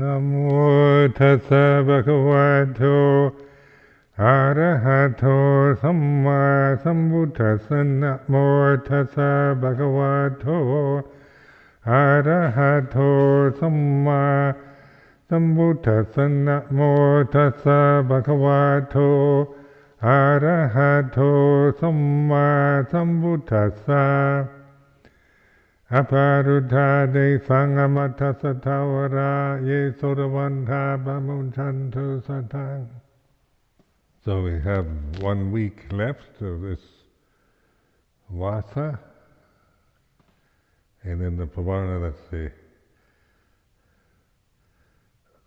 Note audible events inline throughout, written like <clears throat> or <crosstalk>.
นะโมทัสสะภะคะวะโตอะระหะโตสัมมาสัมพุทธัสสะนะโมทัสสะภะคะวะโตอะระหะโตสัมมาสัมพุทธัสสะนะโมทัสสะภะคะวะโตอะระหะโตสัมมาสัมพุทธัสสะ ye satang. So we have one week left of this vasa, and in the Pavarana, that's the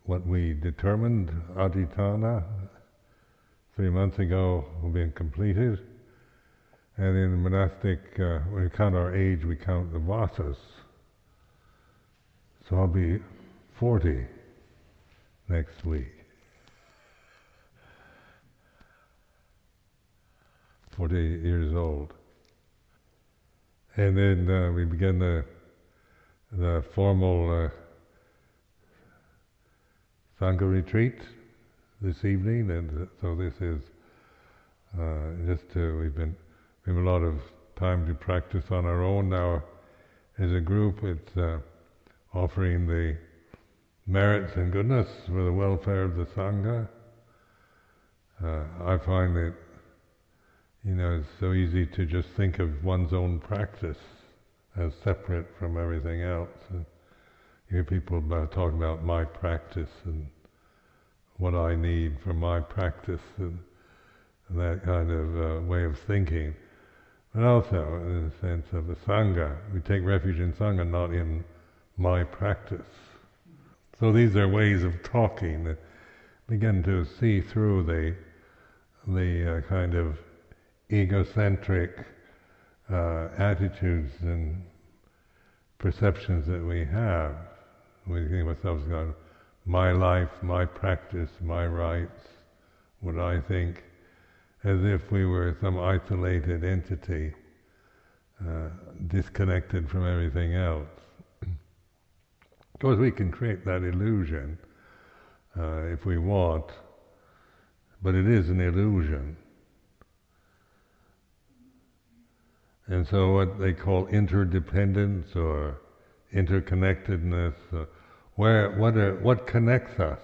what we determined, Adhitthana, three months ago, will be completed. And in monastic, uh, when we count our age, we count the vasas. So I'll be 40 next week. 40 years old. And then uh, we begin the, the formal uh, Sangha retreat this evening, and so this is uh, just to, we've been we have a lot of time to practice on our own now. As a group, it's uh, offering the merits and goodness for the welfare of the Sangha. Uh, I find that, you know, it's so easy to just think of one's own practice as separate from everything else. And you hear people about, talking about my practice and what I need for my practice and, and that kind of uh, way of thinking but also in the sense of the Sangha. We take refuge in Sangha, not in my practice. So these are ways of talking that begin to see through the, the uh, kind of egocentric uh, attitudes and perceptions that we have. We think of ourselves as my life, my practice, my rights, what I think as if we were some isolated entity, uh, disconnected from everything else. of course, we can create that illusion uh, if we want, but it is an illusion. And so, what they call interdependence or interconnectedness, uh, where what are, what connects us?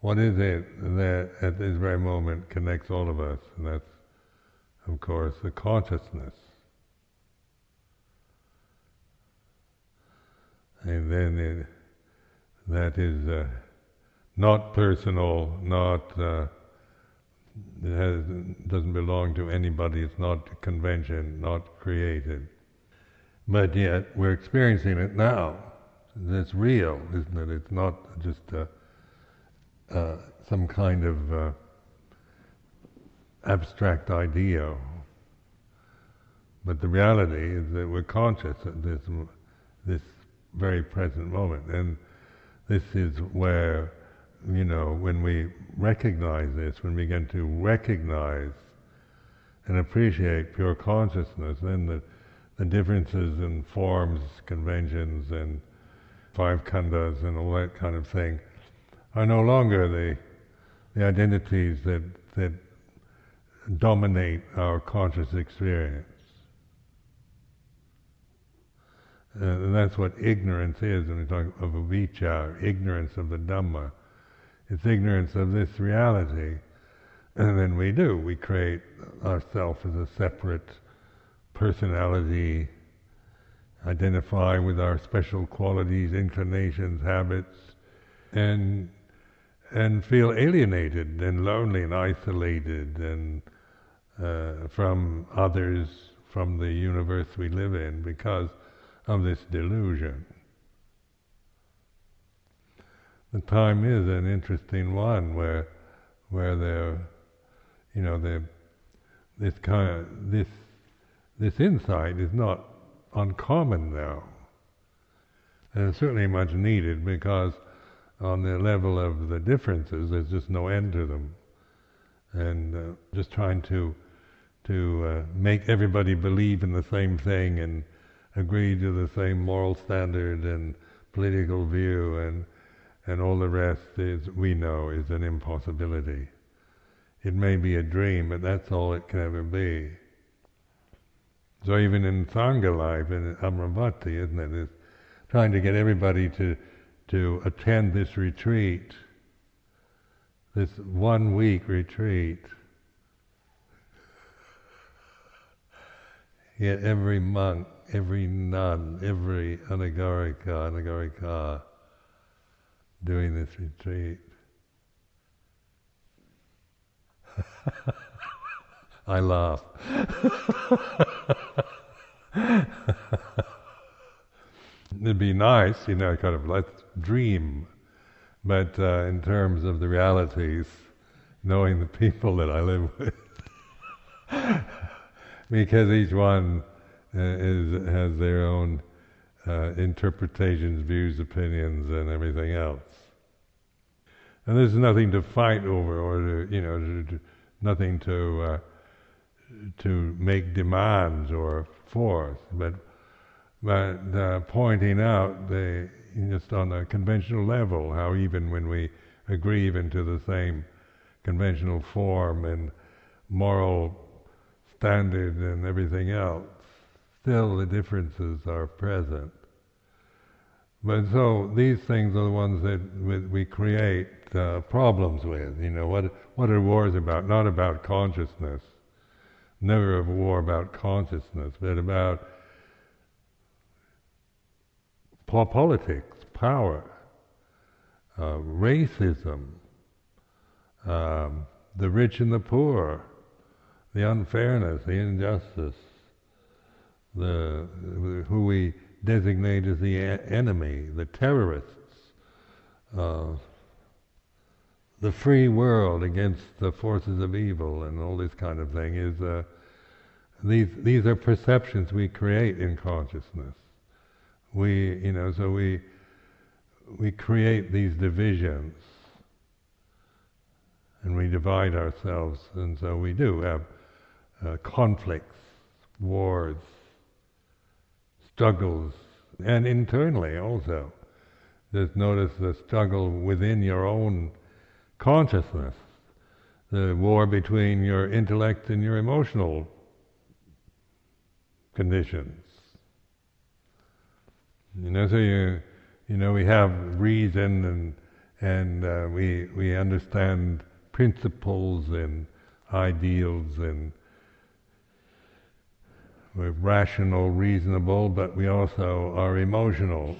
What is it that at this very moment connects all of us? And that's, of course, the consciousness. And then it, that is uh, not personal, not uh, it has, doesn't belong to anybody. It's not convention, not created. But yet we're experiencing it now. It's real, isn't it? It's not just a uh, some kind of uh, abstract idea. But the reality is that we're conscious at this, this very present moment. And this is where, you know, when we recognize this, when we begin to recognize and appreciate pure consciousness, then the, the differences in forms, conventions, and five khandhas and all that kind of thing are no longer the, the identities that, that dominate our conscious experience. Uh, and that's what ignorance is when we talk of avijja, ignorance of the Dhamma. It's ignorance of this reality. And then we do, we create ourselves as a separate personality, identify with our special qualities, inclinations, habits, and and feel alienated and lonely and isolated and uh, from others, from the universe we live in because of this delusion. The time is an interesting one where, where there, you know, this kind of, this, this insight is not uncommon now, and certainly much needed because on the level of the differences, there's just no end to them. And uh, just trying to to uh, make everybody believe in the same thing and agree to the same moral standard and political view and and all the rest is we know is an impossibility. It may be a dream, but that's all it can ever be. So even in Sangha life, in Amaravati, isn't it? it, is trying to get everybody to to attend this retreat, this one week retreat. Yet every monk, every nun, every anagarika, anagarika doing this retreat. <laughs> I laugh. <laughs> It'd be nice, you know, kind of let's dream, but uh, in terms of the realities, knowing the people that I live with, <laughs> because each one uh, is has their own uh, interpretations, views, opinions, and everything else. And there's nothing to fight over, or to, you know, to, to, nothing to uh, to make demands or force, but but uh, pointing out the just on a conventional level how even when we agree even to the same conventional form and moral standard and everything else, still the differences are present. But so these things are the ones that we create uh, problems with. You know, what what are wars about? Not about consciousness. Never a war about consciousness, but about politics, power, uh, racism, um, the rich and the poor, the unfairness, the injustice, the who we designate as the enemy, the terrorists, uh, the free world against the forces of evil, and all this kind of thing is. Uh, these these are perceptions we create in consciousness. We, you know, so we we create these divisions, and we divide ourselves, and so we do have uh, conflicts, wars, struggles, and internally also. Just notice the struggle within your own consciousness, the war between your intellect and your emotional conditions. You know, so you, you know, we have reason and and uh, we we understand principles and ideals and we're rational, reasonable, but we also are emotional.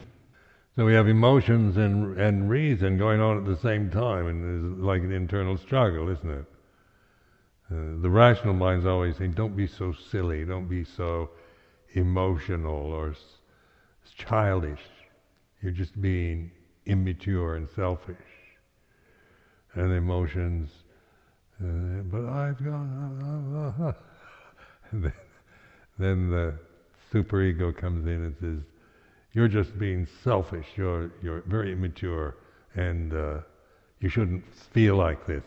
So we have emotions and, and reason going on at the same time, and it's like an internal struggle, isn't it? Uh, the rational mind's always saying, don't be so silly, don't be so emotional or s- childish. You're just being immature and selfish. And emotions, uh, but I've got. Uh, uh, uh. then, then the superego comes in and says, "You're just being selfish. You're you're very immature, and uh, you shouldn't feel like this."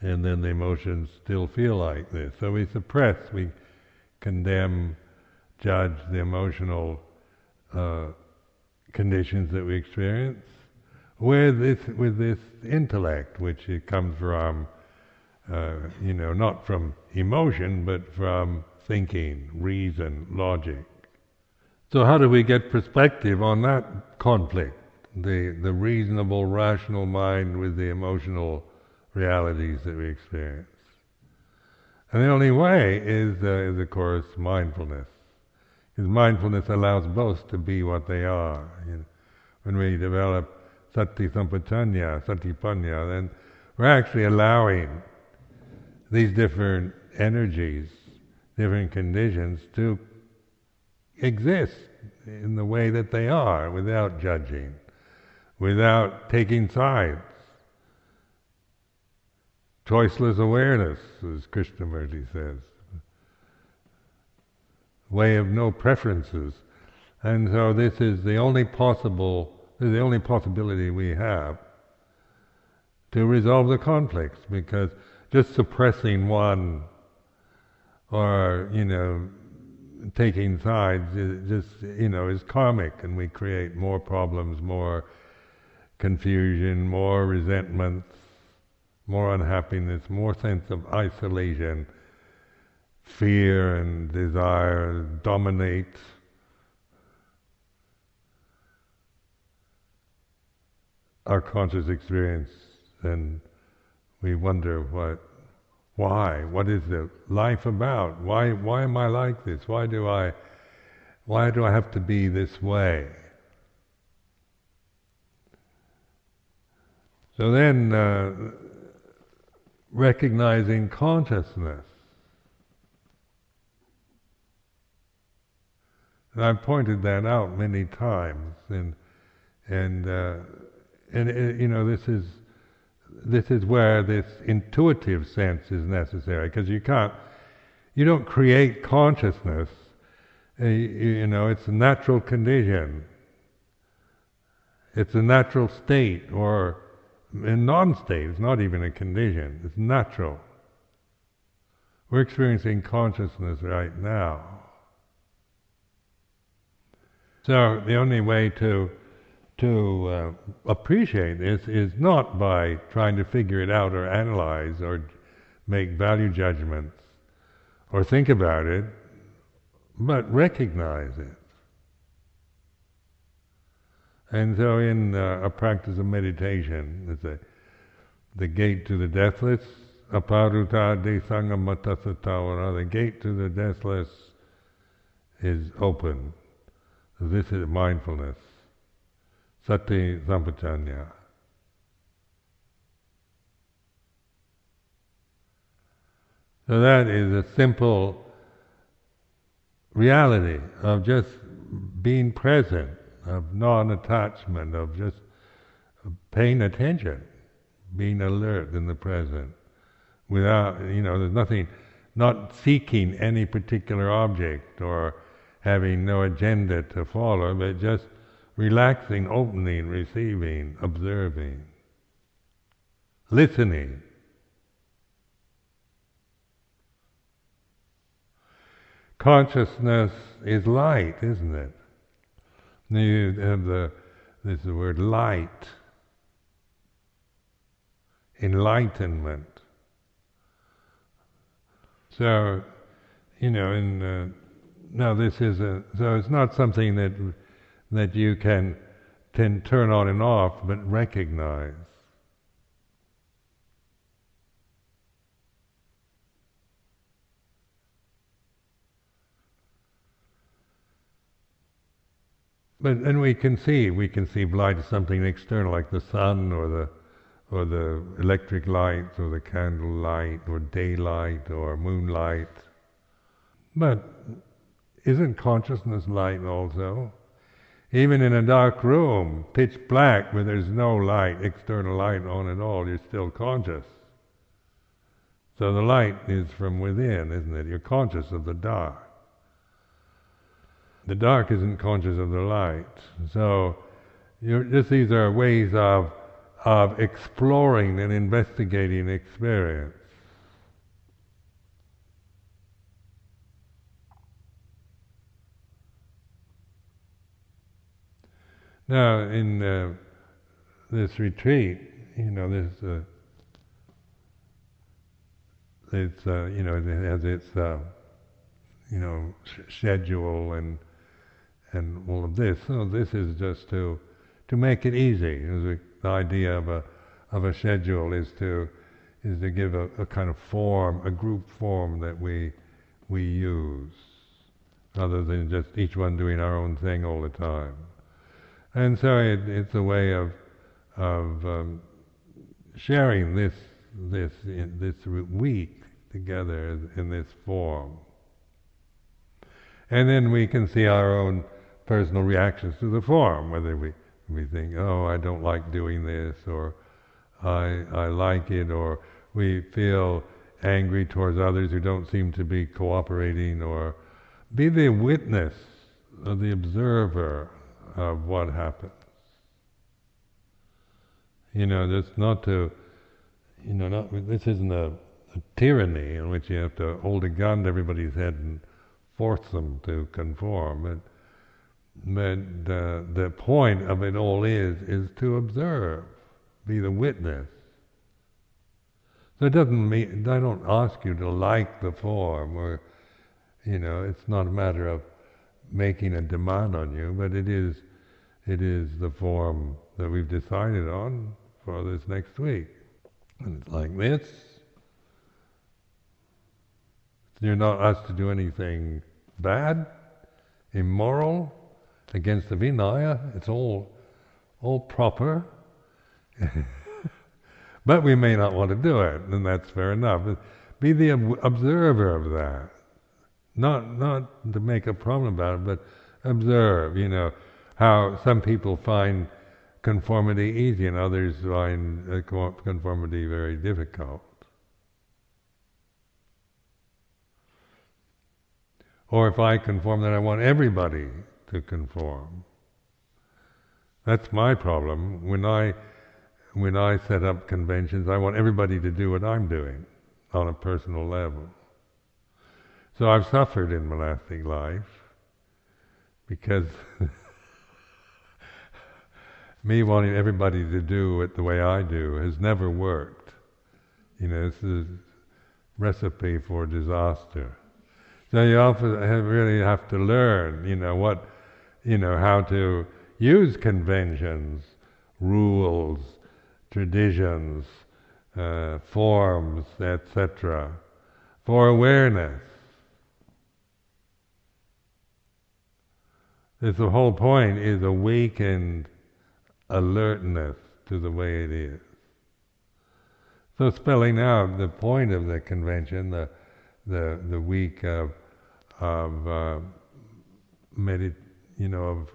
And then the emotions still feel like this. So we suppress, we condemn, judge the emotional uh, conditions that we experience with this with this intellect, which it comes from, uh, you know, not from emotion, but from thinking, reason, logic. So how do we get perspective on that conflict? The the reasonable, rational mind with the emotional realities that we experience. And the only way is, uh, is of course, mindfulness. Because mindfulness allows both to be what they are. You know, when we develop sati sampajanya, satipanya, then we're actually allowing these different energies, different conditions to exist in the way that they are without judging, without taking sides. Choiceless awareness, as Krishnamurti says way of no preferences. And so this is the only possible, the only possibility we have to resolve the conflicts because just suppressing one or, you know, taking sides is just, you know, is karmic and we create more problems, more confusion, more resentments, more unhappiness, more sense of isolation, fear and desire dominate. Our conscious experience, and we wonder what, why, what is the life about? Why, why am I like this? Why do I, why do I have to be this way? So then, uh, recognizing consciousness. And I've pointed that out many times, and and uh, and uh, you know this is this is where this intuitive sense is necessary because you can't you don't create consciousness. Uh, you, you know, it's a natural condition. It's a natural state, or a non-state. It's not even a condition. It's natural. We're experiencing consciousness right now. So the only way to to uh, appreciate this is not by trying to figure it out or analyze or make value judgments or think about it, but recognize it. And so, in uh, a practice of meditation, it's a, the gate to the deathless, aparuta tesam amatassa dvara, the gate to the deathless is open. This is mindfulness, sati sampajanya. So that is a simple reality of just being present of non-attachment, of just paying attention, being alert in the present, without, you know, there's nothing, not seeking any particular object or having no agenda to follow, but just relaxing, opening, receiving, observing, listening. Consciousness is light, isn't it? You have the this is the word light, enlightenment. So, you know, in uh, now this is a so it's not something that that you can can turn on and off, but recognize. But and we can see we can see light as something external, like the sun or the or the electric light or the candle light or daylight or moonlight. But isn't consciousness light also? Even in a dark room, pitch black, where there's no light, external light on at all, you're still conscious. So the light is from within, isn't it? You're conscious of the dark. The dark isn't conscious of the light. So just these are ways of of exploring and investigating experience. Now, in uh, this retreat, you know, this uh, it's uh, you know it has its uh, you know sh- schedule and and all of this. So this is just to to make it easy. The idea of a of a schedule is to is to give a, a kind of form, a group form that we we use, rather than just each one doing our own thing all the time. And so it, it's a way of of um, sharing this this this week together in this form. And then we can see our own personal reactions to the form, whether we, we think, oh, I don't like doing this, or I, I like it, or we feel angry towards others who don't seem to be cooperating, or be the witness, or the observer of what happens. You know, that's not to, you know, not, this isn't a, a tyranny in which you have to hold a gun to everybody's head and force them to conform. But But the, the point of it all is, is to observe, be the witness. So it doesn't mean, I don't ask you to like the form or, you know, it's not a matter of making a demand on you, but it is, it is the form that we've decided on for this next week. And it's like this. You're not asked to do anything bad, immoral, against the Vinaya. It's all, all proper. <laughs> but we may not want to do it, and that's fair enough. Be the observer of that. Not, not to make a problem about it, but observe, you know, how some people find conformity easy and others find conformity very difficult. Or if I conform, then I want everybody to conform. That's my problem. When I when I set up conventions, I want everybody to do what I'm doing on a personal level. So I've suffered in monastic life because <laughs> me wanting everybody to do it the way I do has never worked. You know, this is recipe for disaster. So you often have really have to learn, you know, what, you know, how to use conventions, rules, traditions, uh, forms, etc., for awareness. It's the whole point is awakened alertness to the way it is. So spelling out the point of the convention, the the the week of of uh, medit, you know, of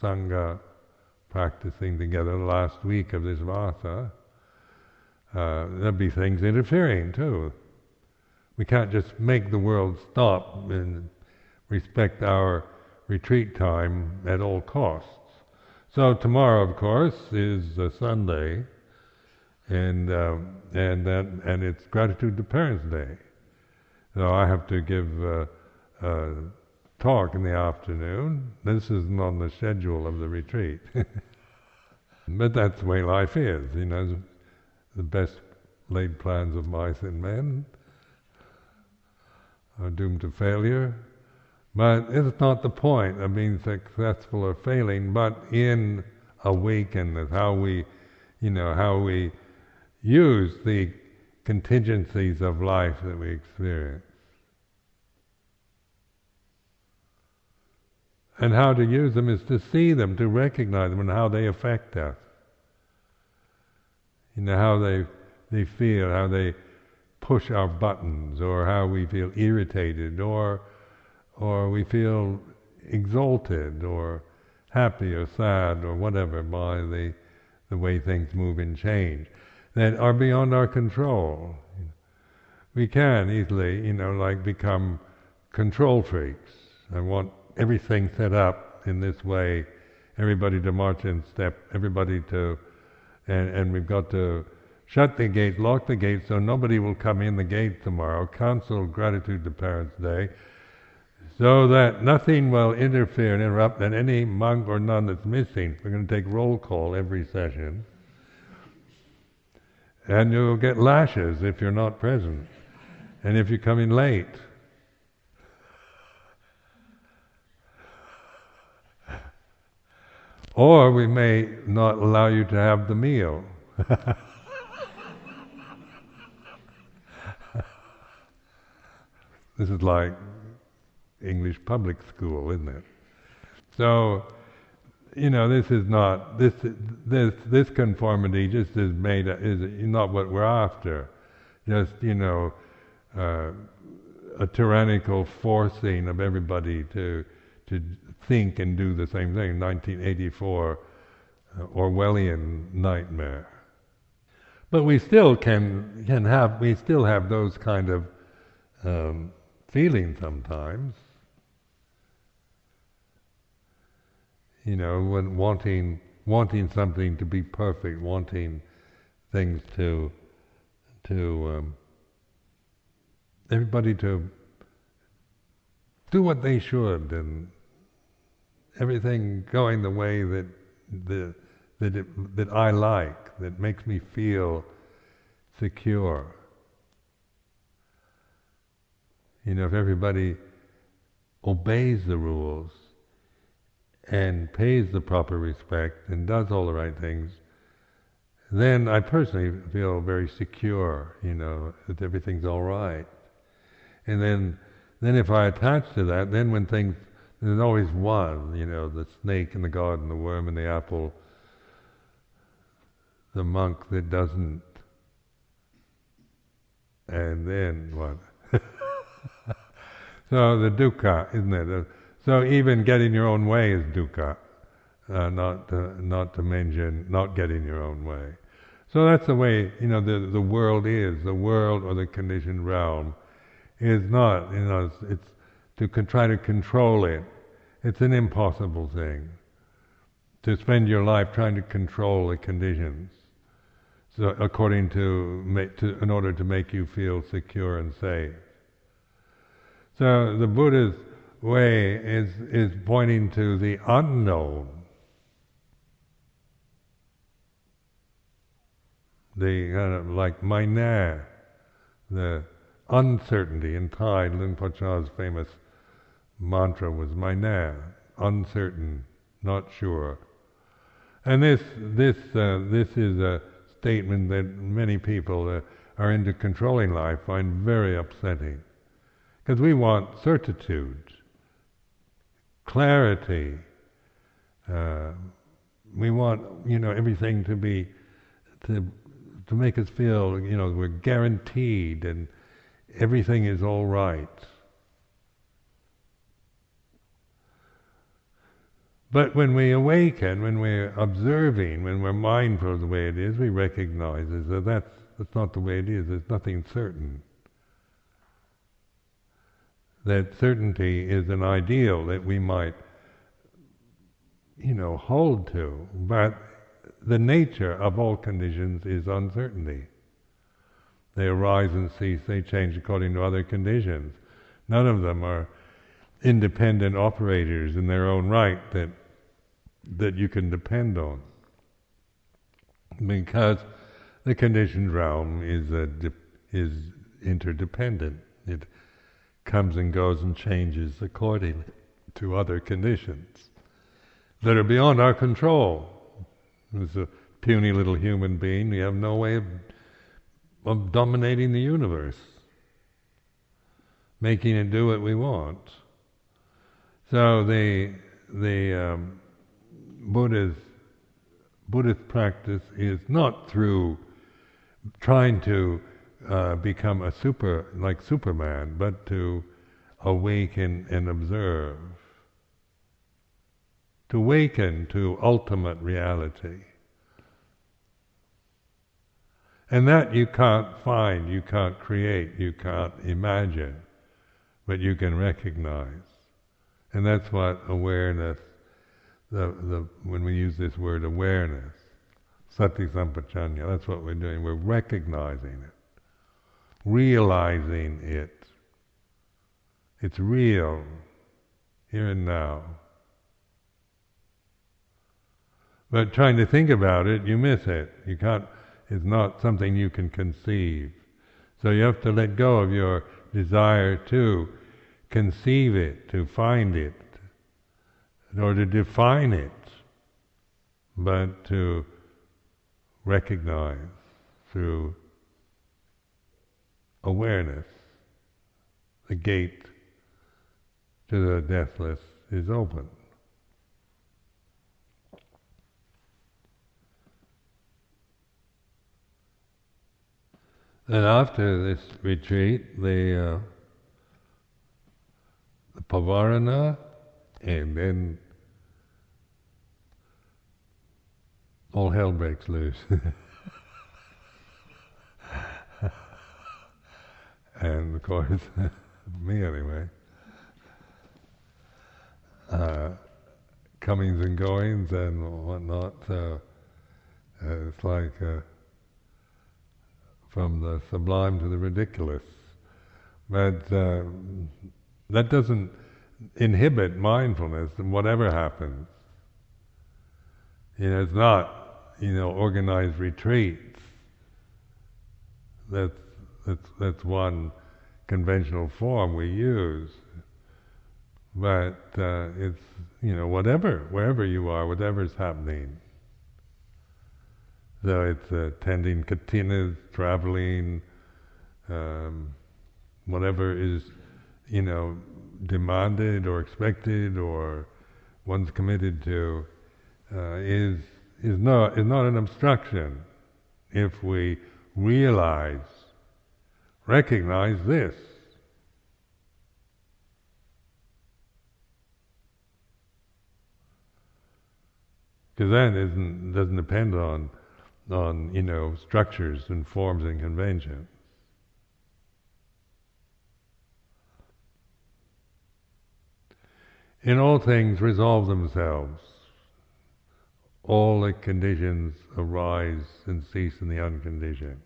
sangha practicing together the last week of this vasa, uh, there'll be things interfering too. We can't just make the world stop and respect our retreat time at all costs. So tomorrow, of course, is a Sunday, and uh, and that and it's gratitude to Parents Day. So I have to give uh, a talk in the afternoon. This isn't on the schedule of the retreat, <laughs> but that's the way life is. You know, the best laid plans of mice and men are doomed to failure. But it's not the point of being successful or failing, but in awakeness, how we, you know, how we use the contingencies of life that we experience. And how to use them is to see them, to recognize them, and how they affect us. You know, how they, they feel, how they push our buttons, or how we feel irritated, or or we feel exalted or happy or sad or whatever by the, the way things move and change that are beyond our control. We can easily, you know, like become control freaks. I want everything set up in this way, everybody to march in step, everybody to, and, and we've got to shut the gate, lock the gate so nobody will come in the gate tomorrow, cancel Gratitude to Parents Day, so that nothing will interfere and interrupt, and any monk or nun that's missing, we're going to take roll call every session, and you'll get lashes if you're not present, and if you come in late. Or we may not allow you to have the meal. <laughs> this is like English public school, isn't it? So, you know, this is not this this this conformity just is made is not what we're after. Just you know, uh, a tyrannical forcing of everybody to to think and do the same thing. 1984 uh, Orwellian nightmare. But we still can can have we still have those kind of um, feelings sometimes. You know, when wanting wanting something to be perfect, wanting things to to um, everybody to do what they should, and everything going the way that the that it, that I like, that makes me feel secure. You know, if everybody obeys the rules and pays the proper respect and does all the right things, then I personally feel very secure, you know, that everything's all right. And then, then if I attach to that, then when things, there's always one, you know, the snake in the garden, the worm in the apple, the monk that doesn't, and then what? <laughs> so the dukkha, isn't it? So even getting your own way is dukkha, uh, not to, not to mention not getting your own way. So that's the way you know the the world is. The world or the conditioned realm is not you know it's, it's to con- try to control it. It's an impossible thing to spend your life trying to control the conditions. So according to, to in order to make you feel secure and safe. So the Buddha's way is is pointing to the unknown the kind of like na, the uncertainty. In Thai, Luang Por Chah's famous mantra was na, uncertain, not sure. And this, this, uh, this is a statement that many people uh, are into controlling life find very upsetting. Because we want certitude, clarity. Uh, we want, you know, everything to be to to make us feel, you know, we're guaranteed and everything is all right. But when we awaken, when we're observing, when we're mindful of the way it is, we recognize that that's, that's not the way it is. There's nothing certain. That certainty is an ideal that we might, you know, hold to, but the nature of all conditions is uncertainty. They arise and cease, they change according to other conditions. None of them are independent operators in their own right that that you can depend on. Because the conditioned realm is a, is interdependent. It comes and goes and changes accordingly to other conditions that are beyond our control. As a puny little human being, we have no way of, of dominating the universe, making it do what we want. So the the um, Buddha's Buddhist practice is not through trying to uh, become a super like Superman, but to awaken and observe to awaken to ultimate reality. And that you can't find, you can't create, you can't imagine, but you can recognize. And that's what awareness, the, the, when we use this word awareness, sati sampajanya, that's what we're doing. We're recognizing it, realizing it. It's real, here and now. But trying to think about it, you miss it. You can't, it's not something you can conceive. So you have to let go of your desire to conceive it, to find it, or to define it, but to recognize through awareness. The gate to the deathless is open. And after this retreat, the, uh, the Pavarana, and then all hell breaks loose. <laughs> and of course, <laughs> me anyway, uh, comings and goings and whatnot. So uh, it's like. Uh, from the sublime to the ridiculous. But uh, that doesn't inhibit mindfulness and whatever happens. You know, it's not, you know, organized retreats. That's, that's, that's one conventional form we use. But uh, it's, you know, whatever, wherever you are, whatever's happening. So it's uh, tending kathinas, traveling, um, whatever is, you know, demanded or expected or one's committed to, uh, is is not is not an obstruction if we realize, recognize this. Because that isn't doesn't depend on on you know structures and forms and conventions. In all things resolve themselves. All the conditions arise and cease in the unconditioned.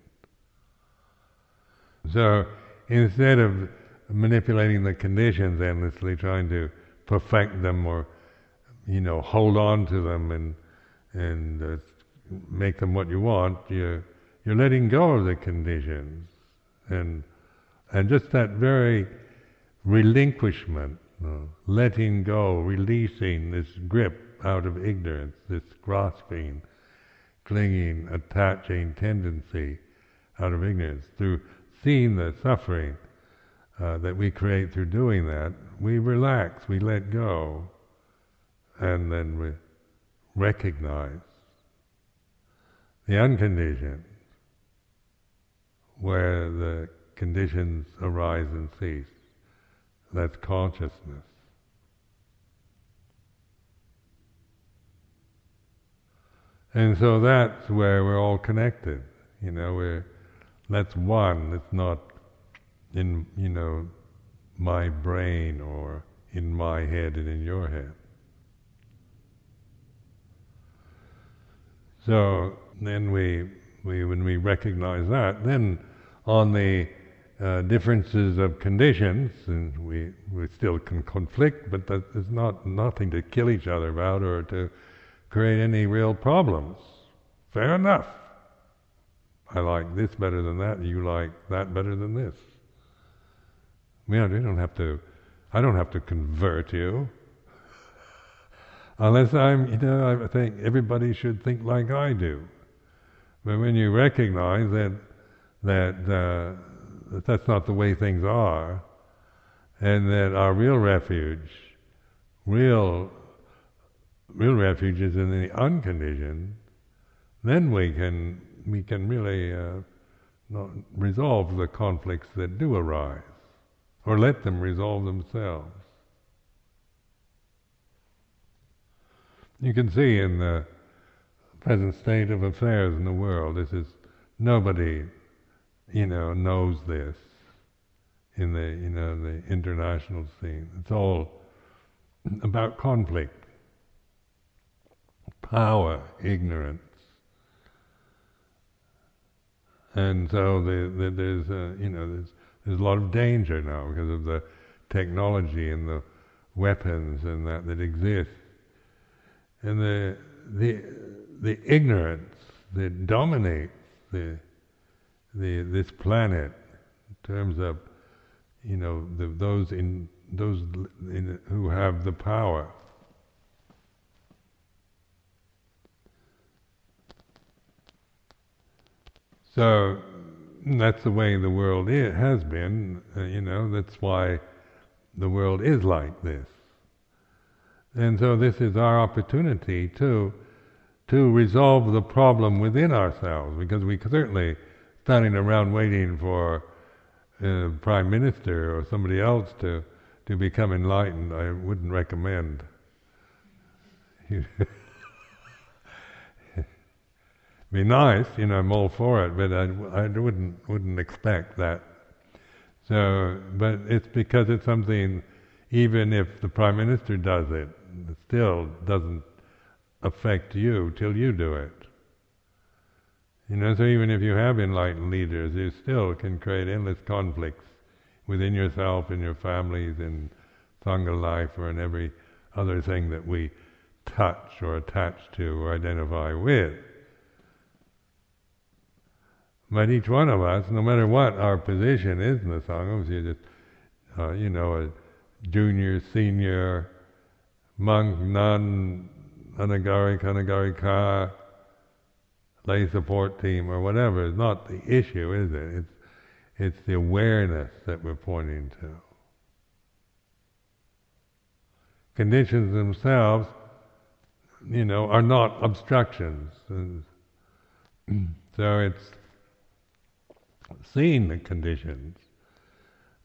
So instead of manipulating the conditions endlessly, trying to perfect them or you know hold on to them and and uh, make them what you want, you're, you're letting go of the conditions. And, and just that very relinquishment, letting go, releasing this grip out of ignorance, this grasping, clinging, attaching tendency out of ignorance, through seeing the suffering uh, that we create through doing that, we relax, we let go, and then we recognize the unconditioned, where the conditions arise and cease. That's consciousness. And so that's where we're all connected. You know, we're that's one. It's not in you know my brain or in my head and in your head. So then we, we when we recognize that, then on the uh, differences of conditions, and we, we still can conflict, but that is not nothing to kill each other about or to create any real problems. Fair enough. I like this better than that, you like that better than this. We don't, don't have to, I don't have to convert you. Unless I'm, you know, I think everybody should think like I do. But when you recognize that that, uh, that that's not the way things are, and that our real refuge, real real refuge is in the unconditioned, then we can we can really uh, resolve the conflicts that do arise, or let them resolve themselves. You can see in the present state of affairs in the world. This is nobody, you know, knows this in the you know the international scene. It's all about conflict, power, ignorance, and so the, the, there's a, you know there's there's a lot of danger now because of the technology and the weapons and that that exist, and the the the ignorance that dominates the, the, this planet in terms of, you know, the, those in those in, who have the power. So that's the way the world is, has been. Uh, you know, that's why the world is like this. And so this is our opportunity to to resolve the problem within ourselves, because we certainly standing around waiting for a prime minister or somebody else to to become enlightened. I wouldn't recommend. <laughs> be nice, you know. I'm all for it, but I, I wouldn't wouldn't expect that. So, but it's because it's something. Even if the prime minister does it, it still doesn't affect you till you do it. You know, so even if you have enlightened leaders, you still can create endless conflicts within yourself and your families and Sangha life or in every other thing that we touch or attach to or identify with. But each one of us, no matter what our position is in the Sangha, you're just, uh, you know, a junior, senior, monk, nun, anagari, kanagarika, lay support team, or whatever, is not the issue, is it? It's, it's the awareness that we're pointing to. Conditions themselves, you know, are not obstructions. <clears throat> so it's seeing the conditions,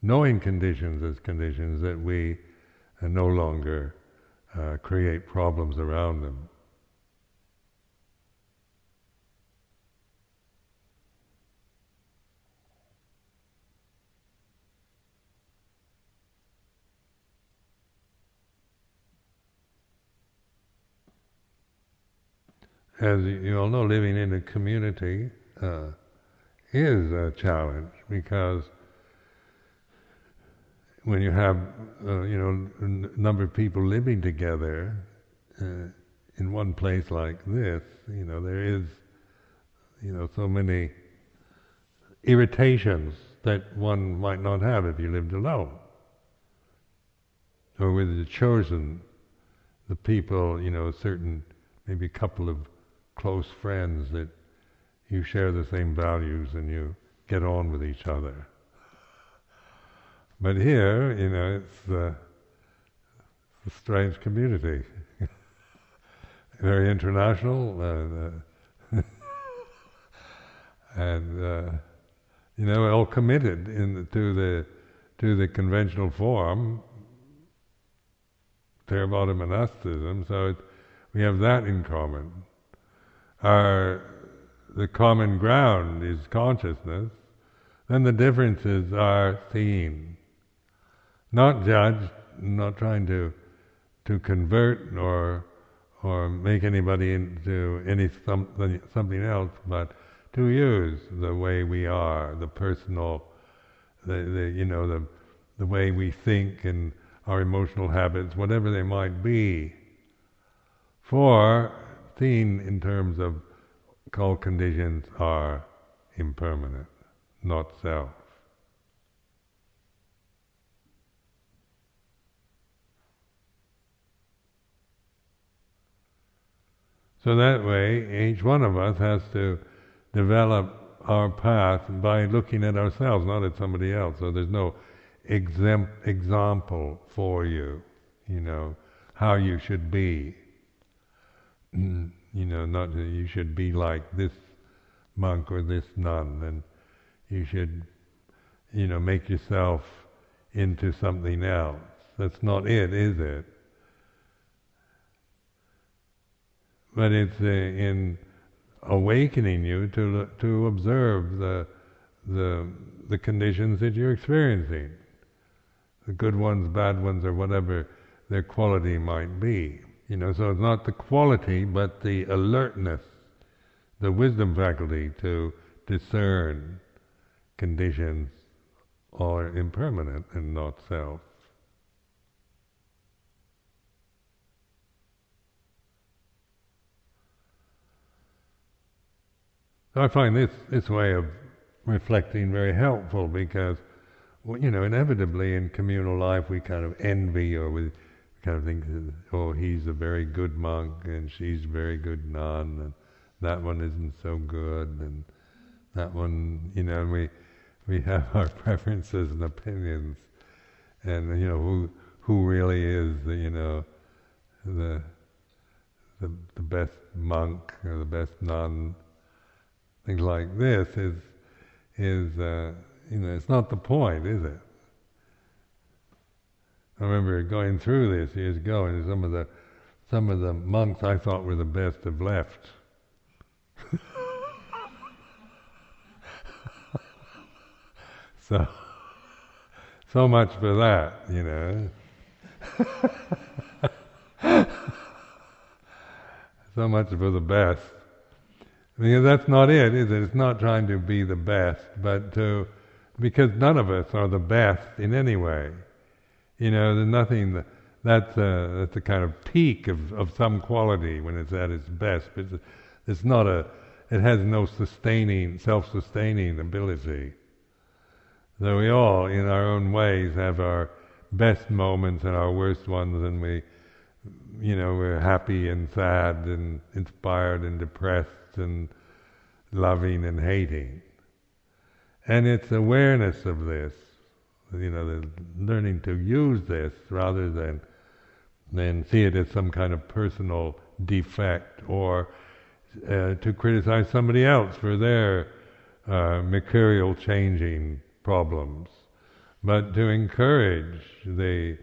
knowing conditions as conditions that we no longer uh, create problems around them. As you all know, living in a community uh, is a challenge because when you have uh, you know a number of people living together uh, in one place like this, you know there is you know so many irritations that one might not have if you lived alone, or with the chosen, the people you know a certain maybe a couple of close friends that you share the same values and you get on with each other. But here, you know, it's, uh, a strange community. <laughs> Very international, uh, <laughs> and uh, you know, all committed in, to the to the conventional form, Theravada monasticism. So it, we have that in common. Our the common ground is consciousness, then the differences are seen. Not judged, not trying to to convert or or make anybody into any something something else, but to use the way we are, the personal, the, the you know the the way we think and our emotional habits, whatever they might be, for seen in terms of all conditions are impermanent, not self. So that way, each one of us has to develop our path by looking at ourselves, not at somebody else. So there's no exem- example for you, you know, how you should be. Mm. You know, not that you should be like this monk or this nun, and you should, you know, make yourself into something else. That's not it, is it? But it's uh, in awakening you to to observe the the the conditions that you're experiencing, the good ones, bad ones, or whatever their quality might be. You know, so it's not the quality, but the alertness, the wisdom faculty to discern conditions are impermanent and not self. I find this, this way of reflecting very helpful because, well, you know, inevitably in communal life we kind of envy or we kind of think, oh, he's a very good monk and she's a very good nun, and that one isn't so good, and that one, you know, and we we have <laughs> our preferences and opinions, and you know who who really is the you know the the the best monk or the best nun, things like this is is uh, you know it's not the point, is it? I remember going through this years ago, and some of the some of the monks I thought were the best have left. <laughs> so, so much for that, you know. <laughs> so much for the best. Because that's not it, is it? It's not trying to be the best, but to, because none of us are the best in any way You know, there's nothing. That, that's a, that's a kind of peak of, of some quality when it's at its best. But it's, it's not a. It has no sustaining, self-sustaining ability. So we all, in our own ways, have our best moments and our worst ones, and we, you know, we're happy and sad and inspired and depressed and loving and hating. And it's awareness of this, you know, learning to use this rather than than see it as some kind of personal defect or uh, to criticize somebody else for their uh, mercurial changing problems, but to encourage the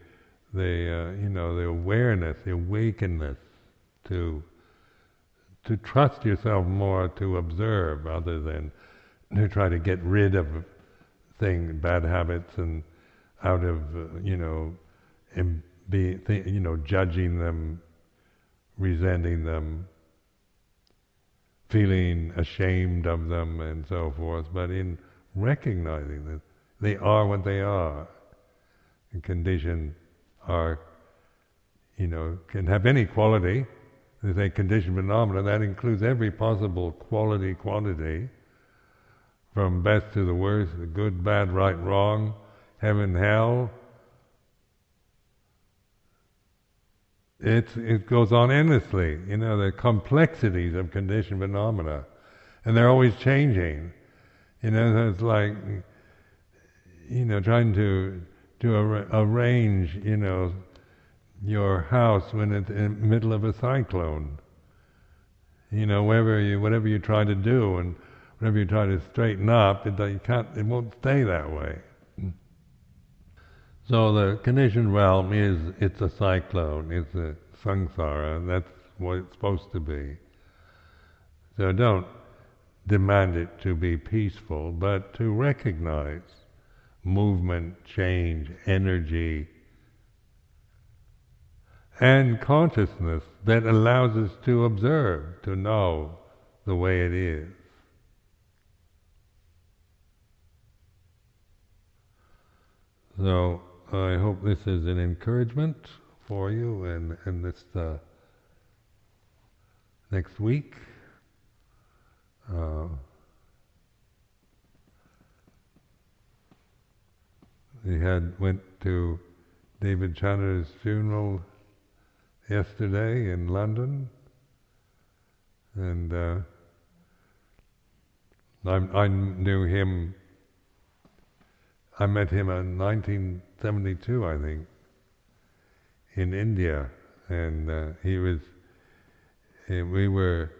the uh, you know the awareness, the awakeness to to trust yourself more to observe rather than to try to get rid of things, bad habits, and out of uh, you know, be th- you know, judging them, resenting them, feeling ashamed of them, and so forth. But in recognizing that they are what they are, and conditions are, you know, can have any quality. They say conditioned phenomena. That includes every possible quality, quantity from best to the worst, the good, bad, right, wrong, heaven, hell. It's, it goes on endlessly, you know, the complexities of conditioned phenomena. And they're always changing. You know, it's like, you know, trying to, to ar- arrange, you know, your house when it's in the middle of a cyclone. You know, whatever you, whatever you try to do, and whenever you try to straighten up, it, you can't, it won't stay that way. So the conditioned realm is, it's a cyclone, it's a samsara, that's what it's supposed to be. So don't demand it to be peaceful, but to recognize movement, change, energy, and consciousness that allows us to observe, to know the way it is. So I hope this is an encouragement for you and, and this uh, next week. Uh, we had went to David Channer's funeral yesterday in London, and uh, I, I knew him I met him in 1972, I think, in India, and uh, he was. Uh, we were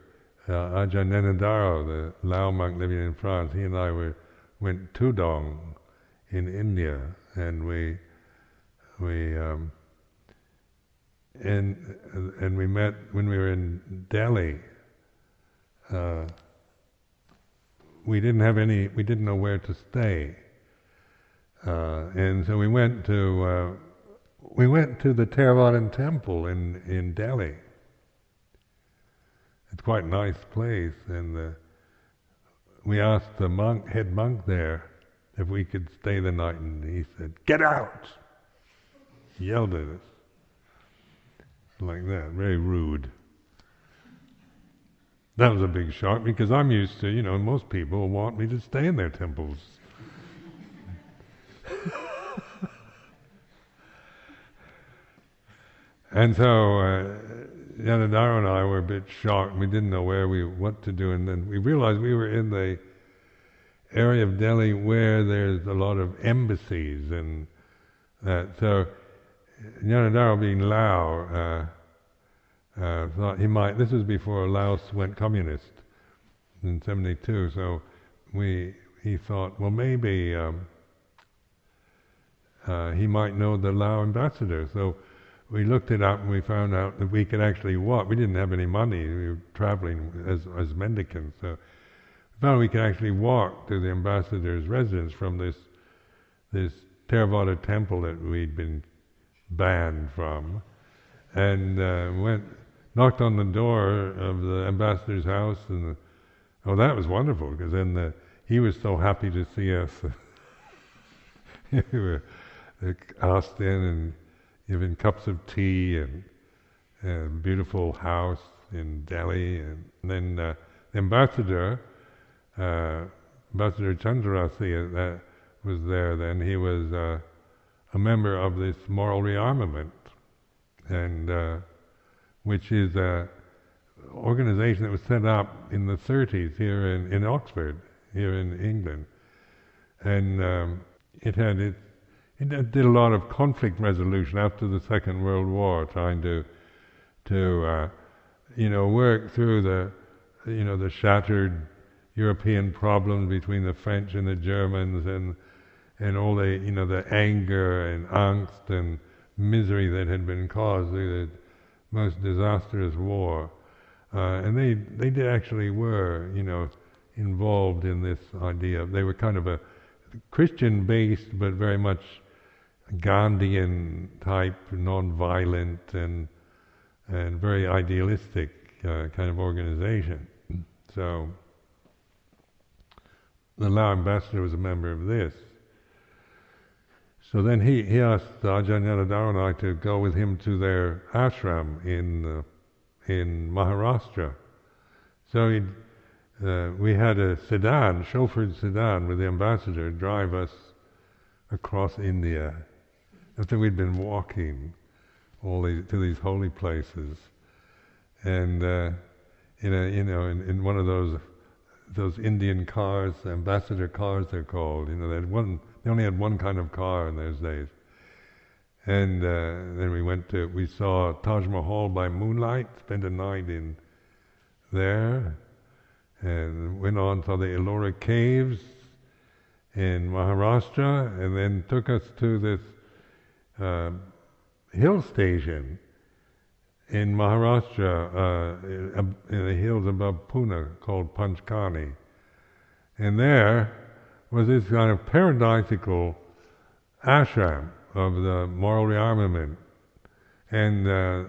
uh, Ajahn Nenadaro, the Lao monk living in France. He and I were went Tudong in India, and we we um, and and we met when we were in Delhi. Uh, we didn't have any. We didn't know where to stay uh, and so we went to uh, we went to the Theravadan temple in in Delhi. It's quite a nice place, and uh, we asked the monk, head monk there, if we could stay the night, and he said, "Get out!" He yelled at us like that, very rude. That was a big shock because I'm used to, you know, most people want me to stay in their temples and so uh, Yanadaro and I were a bit shocked. We didn't know where we what to do, and then we realized we were in the area of Delhi where there's a lot of embassies and that. So Yanadaro, being Lao, uh, uh, thought he might. This was before Laos went communist in '72. So we he thought, well, maybe. Um, uh, he might know the Lao ambassador. So we looked it up and we found out that we could actually walk. We didn't have any money. We were traveling as, as mendicants. So we found we could actually walk to the ambassador's residence from this this Theravada temple that we'd been banned from, and uh, went knocked on the door of the ambassador's house, and the, oh, that was wonderful because then the, he was so happy to see us. <laughs> we were asked in and given cups of tea and a beautiful house in Delhi. And then uh, the ambassador, uh, Ambassador Chandrarathi, uh, was there then. He was uh, a member of this moral rearmament, and uh, which is an organization that was set up in the 30s here in, in Oxford, here in England. And um, it had it, it did a lot of conflict resolution after the Second World War, trying to to uh, you know work through the you know the shattered European problems between the French and the Germans and and all the you know the anger and angst and misery that had been caused through the most disastrous war. Uh, and they they did actually were you know involved in this idea. They were kind of a Christian based, but very much Gandhian type, non-violent and and very idealistic uh, kind of organization. So the Lao ambassador was a member of this. So then he, he asked Ajahn Yanadhara and I to go with him to their ashram in uh, in Maharashtra. So uh, we had a sedan, chauffeured sedan, with the ambassador drive us across India after we'd been walking all these, to these holy places, and uh, in a, you know in, in one of those those Indian cars, ambassador cars they're called. You know, they had one. They only had one kind of car in those days. And uh, then we went to, we saw Taj Mahal by moonlight, spent a night in there, and went on to the Ellora Caves in Maharashtra, and then took us to this uh, hill station in Maharashtra, uh, in the hills above Pune, called Panchgani. And there was this kind of paradisical ashram of the moral rearmament. And, uh,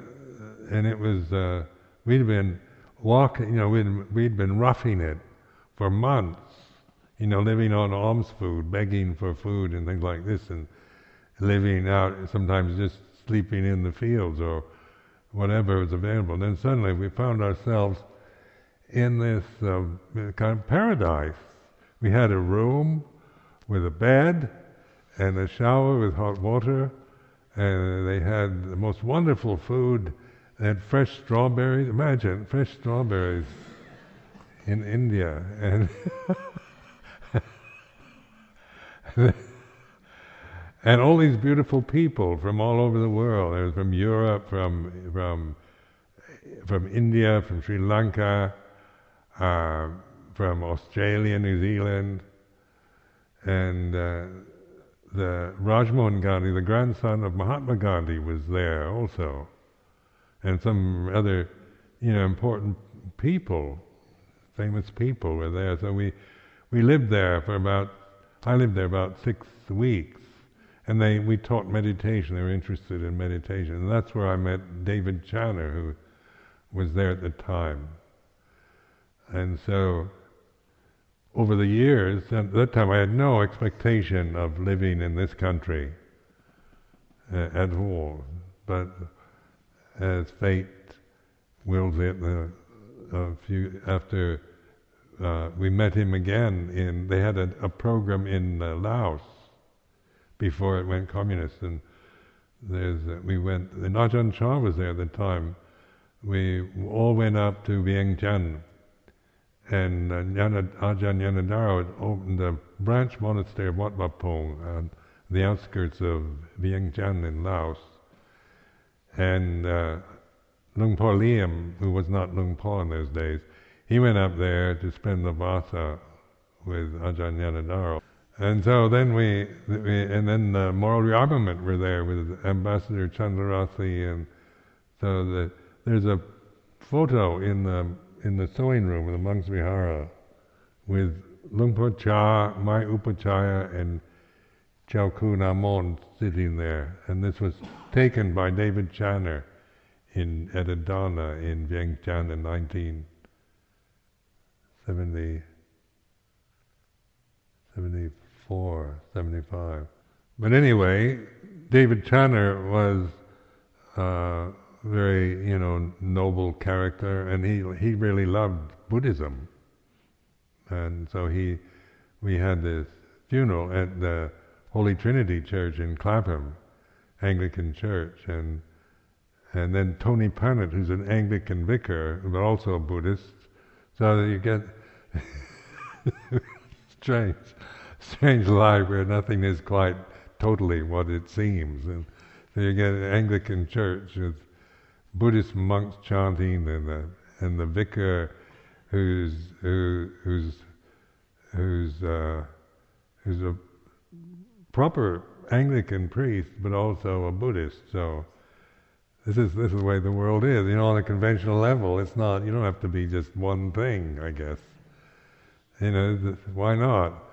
and it was, uh, we'd been walking, you know, we'd, we'd been roughing it for months, you know, living on alms food, begging for food and things like this, and living out, sometimes just sleeping in the fields or whatever was available. And then suddenly we found ourselves in this uh, kind of paradise. We had a room with a bed and a shower with hot water, and they had the most wonderful food. They had fresh strawberries. Imagine fresh strawberries in India, and <laughs> <laughs> and all these beautiful people from all over the world. There was from Europe, from from from India, from Sri Lanka, uh, from Australia, New Zealand, and uh, the Rajmohan Gandhi, the grandson of Mahatma Gandhi, was there also, and some other, you know, important people, famous people were there. So we we lived there for about I lived there about six weeks and they we taught meditation. They were interested in meditation, and that's where I met David Channer, who was there at the time. And so, over the years, at that time I had no expectation of living in this country uh, at all. But as fate wills it, uh, a few after uh, we met him again in, they had a, a program in uh, Laos before it went communist. And there's uh, we went. Ajahn Chah was there at the time. We all went up to Vientiane, and uh, Ajahn Yanadhara had opened a branch monastery of Wat Pah on the outskirts of Vientiane in Laos. And uh, Luang Por Liam, who was not Lung Po in those days, he went up there to spend the Vasa with Ajahn Yanadhara. And so then we, we and then the moral rearmament were there with Ambassador Chandrarathi, and so the, there's a photo in the in the sewing room in the monks vihara with Luang Cha, Mai Upachaya, and Chowku Namon sitting there, and this was taken by David Channer in at Adana in Vientiane in 1970. 74, 75. but anyway, David Channer was uh, very, you know, noble character, and he he really loved Buddhism, and so he we had this funeral at the Holy Trinity Church in Clapham, Anglican Church, and and then Tony Pannett, who's an Anglican vicar, but also a Buddhist, so you get <laughs> strange, strange life where nothing is quite totally what it seems, and so you get an Anglican church with Buddhist monks chanting, and the and the vicar who's who, who's who's uh, who's a proper Anglican priest, but also a Buddhist. So this is this is the way the world is. You know, on a conventional level, it's not. You don't have to be just one thing, I guess. You know, th- why not?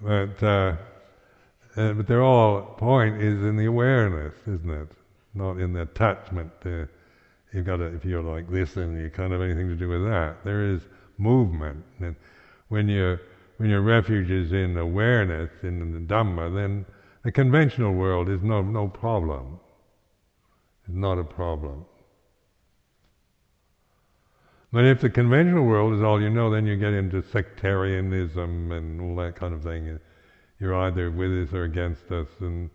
But uh, uh, but their all point is in the awareness, isn't it? Not in the attachment. To, you've got to, if you're like this, and you can't have anything to do with that. There is movement, and when you when your refuge is in awareness, in the Dhamma, then the conventional world is no, no problem. It's not a problem. But if the conventional world is all you know, then you get into sectarianism and all that kind of thing. You're either with us or against us, and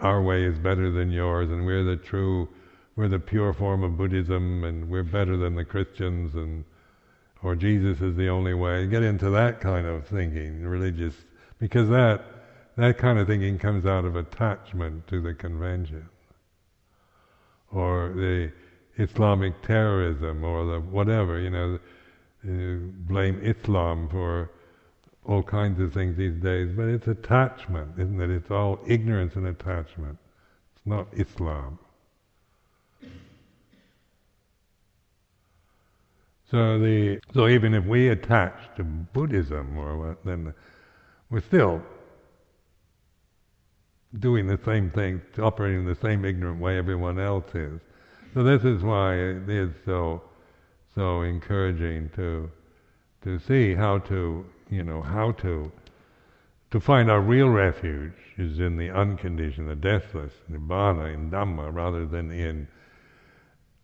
our way is better than yours, and we're the true, we're the pure form of Buddhism, and we're better than the Christians, and or Jesus is the only way. Get into that kind of thinking, religious, because that that kind of thinking comes out of attachment to the convention, or the Islamic terrorism, or the whatever. You know, blame Islam for all kinds of things these days, but it's attachment, isn't it? It's all ignorance and attachment. It's not Islam. So the so even if we attach to Buddhism or what, then we're still doing the same thing, operating the same ignorant way everyone else is. So this is why it is so so encouraging to to see how to you know how to to find our real refuge is in the unconditioned, the deathless, nibbana, in Dhamma, rather than in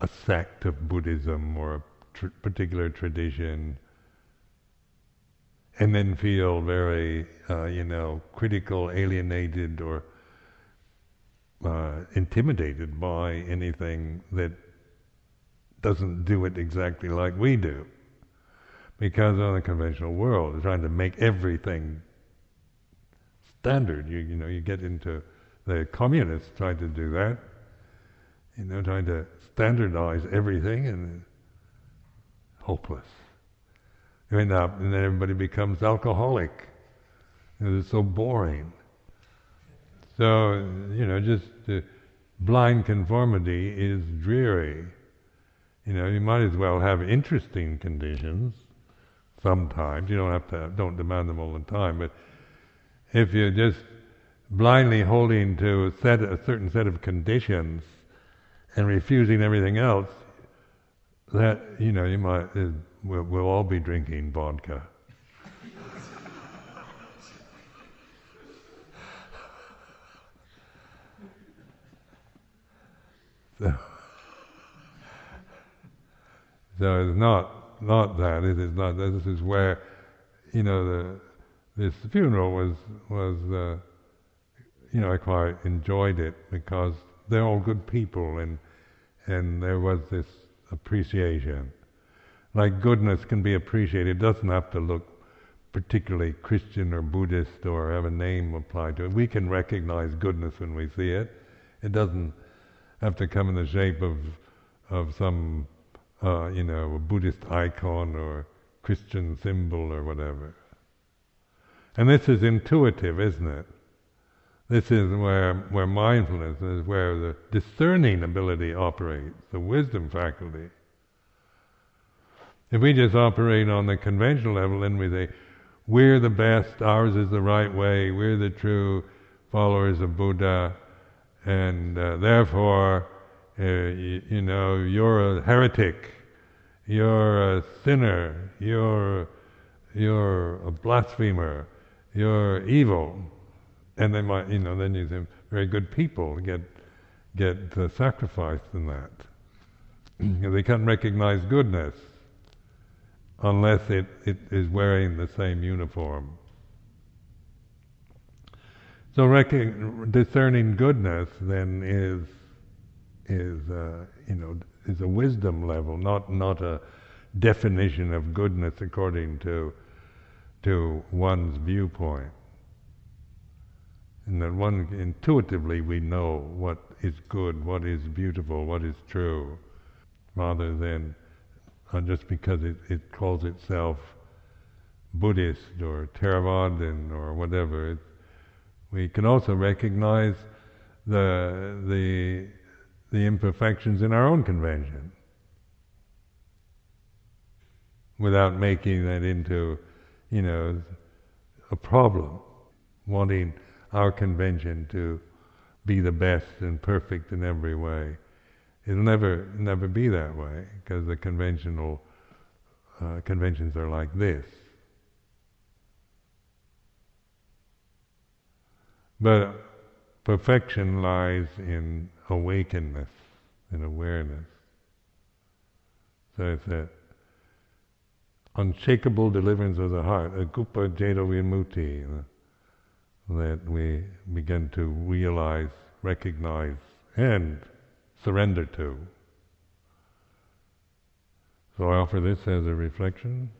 a sect of Buddhism or a tr- particular tradition. And then feel very, uh, you know, critical, alienated, or uh, intimidated by anything that doesn't do it exactly like we do. Because in the conventional world, they're trying to make everything standard. You, you know, you get into the communists trying to do that. You know, trying to standardize everything and hopeless. You end up, and then everybody becomes alcoholic. It's so boring. So, you know, just blind conformity is dreary. You know, you might as well have interesting conditions sometimes. You don't have to, don't demand them all the time. But if you're just blindly holding to a, set, a certain set of conditions and refusing everything else, that you know you might we'll, we'll all be drinking vodka. <laughs> so, it's not not that it is not this is where you know the this funeral was was uh, you know I quite enjoyed it because they're all good people and and there was this appreciation. Like goodness can be appreciated, it doesn't have to look particularly Christian or Buddhist or have a name applied to it. We can recognize goodness when we see it. It doesn't have to come in the shape of of some uh, you know a Buddhist icon or Christian symbol or whatever. And this is intuitive, isn't it? This is where, where mindfulness is where the discerning ability operates, the wisdom faculty. If we just operate on the conventional level, then we say, we're the best, ours is the right way, we're the true followers of Buddha, and uh, therefore, uh, you, you, know, you're a heretic, you're a sinner, you're, you're a blasphemer, you're evil and they might, you know, then you say very good people get get uh, sacrificed in that. they can't recognize goodness unless it, it is wearing the same uniform. So discerning goodness then is is uh, you know is a wisdom level, not not a definition of goodness according to to one's viewpoint. And that one intuitively we know what is good, what is beautiful, what is true, rather than uh, just because it, it calls itself Buddhist or Theravadan or whatever. It, we can also recognize the the the imperfections in our own convention without making that into, you know, a problem, wanting our convention to be the best and perfect in every way. It'll never never be that way because the conventional uh, conventions are like this. But perfection lies in awakeness, in awareness. So it's that unshakable deliverance of the heart, akuppa ceto vimutti, that we begin to realize, recognize, and surrender to. So I offer this as a reflection.